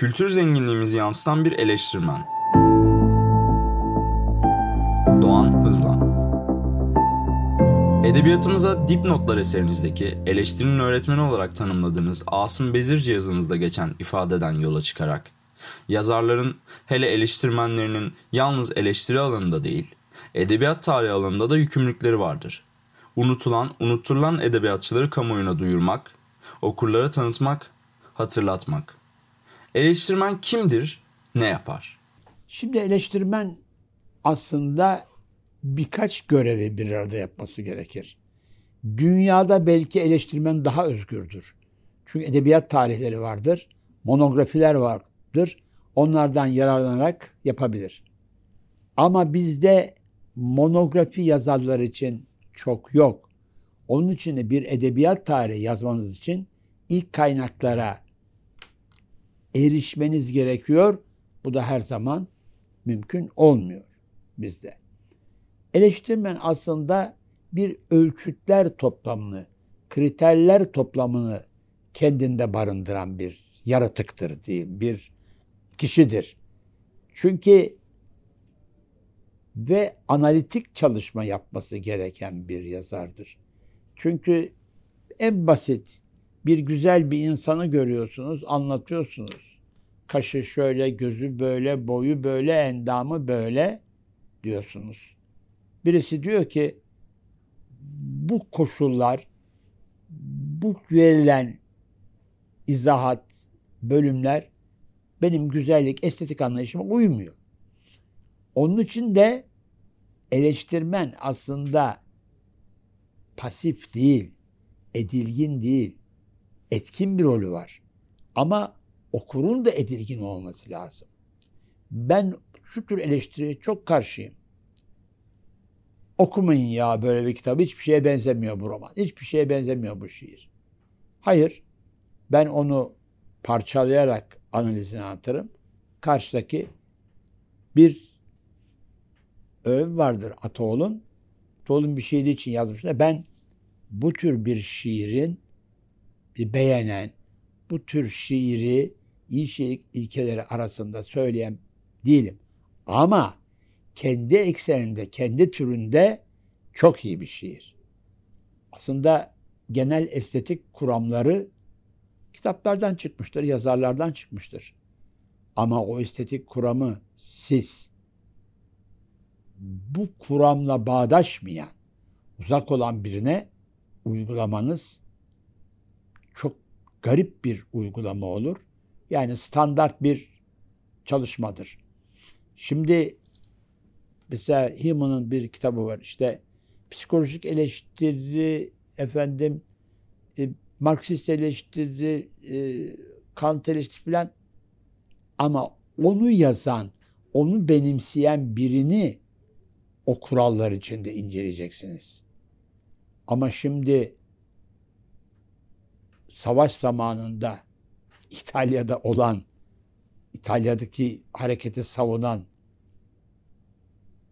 Kültür zenginliğimizi yansıtan bir eleştirmen. Doğan Hızlan Edebiyatımıza dipnotlar eserinizdeki eleştirinin öğretmeni olarak tanımladığınız Asım Bezirci yazınızda geçen ifadeden yola çıkarak yazarların hele eleştirmenlerinin yalnız eleştiri alanında değil, edebiyat tarihi alanında da yükümlülükleri vardır. Unutulan, unutturulan edebiyatçıları kamuoyuna duyurmak, okurlara tanıtmak, hatırlatmak. Eleştirmen kimdir, ne yapar? Şimdi eleştirmen aslında birkaç görevi bir arada yapması gerekir. Dünyada belki eleştirmen daha özgürdür. Çünkü edebiyat tarihleri vardır, monografiler vardır. Onlardan yararlanarak yapabilir. Ama bizde monografi yazarlar için çok yok. Onun için de bir edebiyat tarihi yazmanız için ilk kaynaklara erişmeniz gerekiyor. Bu da her zaman mümkün olmuyor bizde. Eleştirmen aslında bir ölçütler toplamını, kriterler toplamını kendinde barındıran bir yaratıktır diyeyim, bir kişidir. Çünkü ve analitik çalışma yapması gereken bir yazardır. Çünkü en basit bir güzel bir insanı görüyorsunuz, anlatıyorsunuz. Kaşı şöyle, gözü böyle, boyu böyle, endamı böyle diyorsunuz. Birisi diyor ki bu koşullar, bu verilen izahat, bölümler benim güzellik, estetik anlayışıma uymuyor. Onun için de eleştirmen aslında pasif değil, edilgin değil, etkin bir rolü var. Ama okurun da edilgin olması lazım. Ben şu tür eleştiriye çok karşıyım. Okumayın ya böyle bir kitap. Hiçbir şeye benzemiyor bu roman. Hiçbir şeye benzemiyor bu şiir. Hayır. Ben onu parçalayarak analizini anlatırım. Karşıdaki bir öv vardır Ataoğlu'nun. Ataoğlu'nun bir şiiri için yazmışlar. Ben bu tür bir şiirin beğenen, bu tür şiiri iyi şiirlik ilkeleri arasında söyleyen değilim. Ama kendi ekseninde, kendi türünde çok iyi bir şiir. Aslında genel estetik kuramları kitaplardan çıkmıştır, yazarlardan çıkmıştır. Ama o estetik kuramı siz bu kuramla bağdaşmayan, uzak olan birine uygulamanız çok garip bir uygulama olur. Yani standart bir çalışmadır. Şimdi mesela Hima'nın bir kitabı var. İşte psikolojik eleştiri efendim e, Marksist eleştiri, e, Kant eleştiri falan ama onu yazan, onu benimseyen birini o kurallar içinde inceleyeceksiniz. Ama şimdi savaş zamanında İtalya'da olan, İtalya'daki hareketi savunan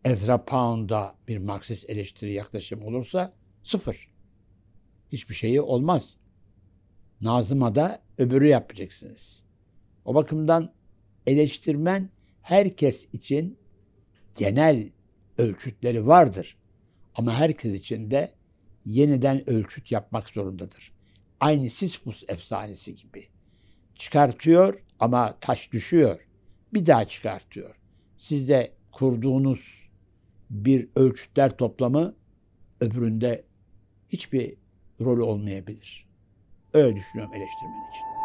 Ezra Pound'a bir Marksist eleştiri yaklaşım olursa sıfır. Hiçbir şeyi olmaz. Nazım'a da öbürü yapacaksınız. O bakımdan eleştirmen herkes için genel ölçütleri vardır. Ama herkes için de yeniden ölçüt yapmak zorundadır. Aynı Sisyphus efsanesi gibi. Çıkartıyor ama taş düşüyor. Bir daha çıkartıyor. Sizde kurduğunuz bir ölçütler toplamı öbüründe hiçbir rolü olmayabilir. Öyle düşünüyorum eleştirmen için.